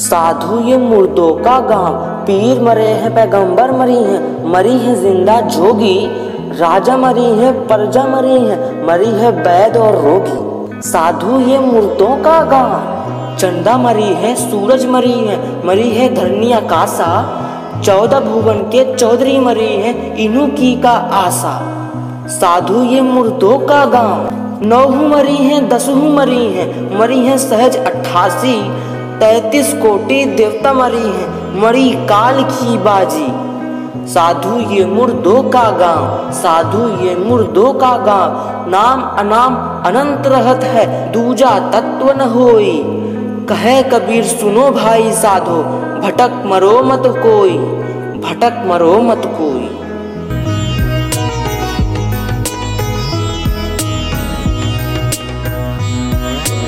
साधु ये मुर्दों का गाँव। पीर मरे हैं, पैगंबर मरी हैं, मरी है ज़िंदा जोगी। राजा मरी है, प्रजा मरी है मरी है बैद और रोगी। साधु ये मुर्दों का गाँव। चंदा मरी है, सूरज मरी है मरी है धरनी आकाशा। चौदह भुवन के चौधरी मरी है इन्हू की का आशा। साधु ये मुर्दों का गाँव। नौहू मरी है, दसहू मरी है मरी है सहज अट्ठासी। तैतीस कोटि देवता मरी है, मरी काल की बाजी। साधु ये मुर्दों का गाँव, साधु ये मुर्दों का गाँव, नाम अनाम अनंत रहत है, दूजा तत्व न होई। कहे कबीर, सुनो भाई साधो, भटक मरो मत कोई, भटक मरो मत कोई।